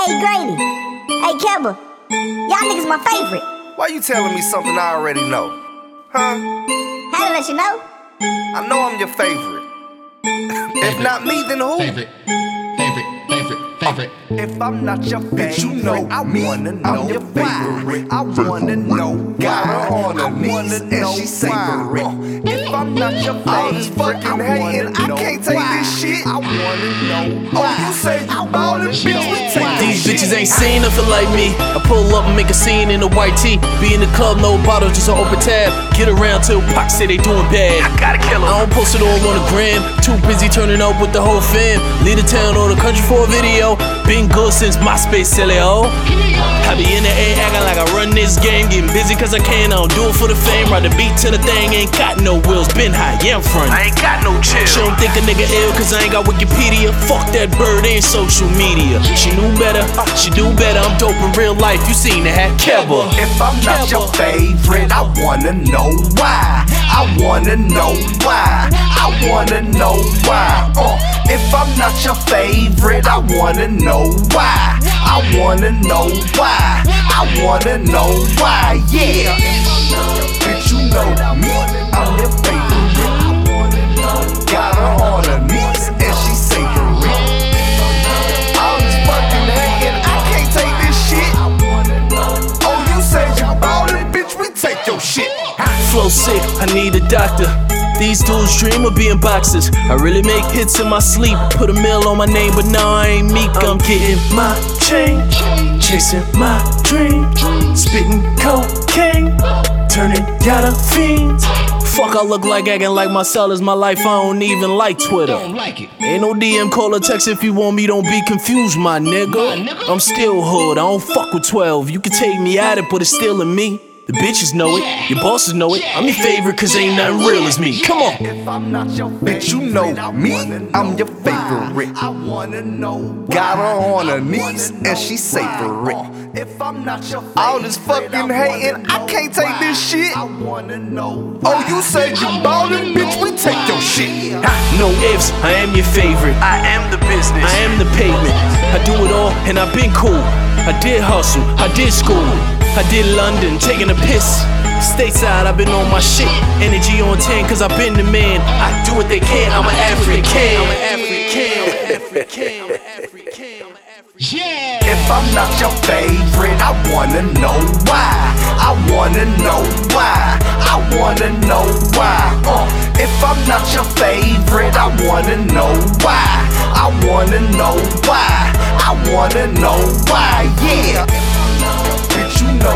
Hey Grady. Hey Kebba. Y'all niggas my favorite. Why you telling me something I already know? Huh? How to let you know? I know I'm your favorite. if not me, then who? Favorite, favorite, favorite, favorite. If I'm not your favorite, you know I wanna know I'm your favorite. I wanna know why. I wanna know she favorite. If I'm not your favorite, I'm hating. I can't take this shit. I wanna know. Oh, you say you ballin', bitch? We take These bitches ain't seen nothing like me. I pull up and make a scene in a white tee. Be in the club, no bottles, just an open tab. Get around till Pac say they doing bad. I gotta kill I don't post it all on the gram. Too busy turning up with the whole fam. Leave the town or the country for a video. Been good since MySpace, silly ho. I be in the A acting like I run this game. Getting busy cause I can. I don't do it for the fame. Ride the beat to the thing. Ain't got no wheels. Been high, yeah, I'm front. I ain't got no chill. She don't think a nigga ill cause I ain't got Wikipedia. Fuck that bird and social media. She knew better. She do better. I'm dope in real life. You seen the hat. Kebba. If I'm not your favorite, I wanna know why. I wanna know why. I wanna know why. Uh, if I'm not your favorite, I wanna know why. I wanna know why. I wanna know why. Yeah. Bitch, you know me. I'm your favorite. Got her on her knees and she sacred. All this fucking hating, I can't take this shit. Oh, you said you ballin', bitch, we take your shit. Flow sick, I need a doctor. These dudes dream of being boxers. I really make hits in my sleep. Put a mill on my name, but now I ain't meek. I'm getting my change, chasing my dream, spitting cocaine, turning y'all fiends. Fuck, I look like acting like myself is my life. I don't even like Twitter. Don't like it. Ain't no DM, call or text if you want me. Don't be confused, my nigga. I'm still hood. I don't fuck with 12. You can take me at it, but it's still in me. The bitches know it, your bosses know it. I'm your favorite, cause ain't nothing real as me. Come on. If I'm not your favorite, bitch, you know me. I'm your favorite. I wanna know. Got her on her knees and she favorite. Uh, if I'm not your favorite, all this fucking hating, I can't take this shit. I wanna know. Oh, you said you ballin', bitch? We take your shit. Ha. No ifs, I am your favorite. I am the business. I am the pavement. I do it all and I've been cool. I did hustle, I did school. I did London, taking a piss. Stateside, I've been on my shit. Energy on 10, cause I've been the man. I do what they can, I'm an African. I'm an African. I'm an African. I'm an African. I'm African. Yeah. If I'm not your favorite, I wanna know why. I wanna know why. I wanna know why. Uh, if I'm not your favorite, I wanna know why. I wanna know why. I wanna know why. Yeah. You know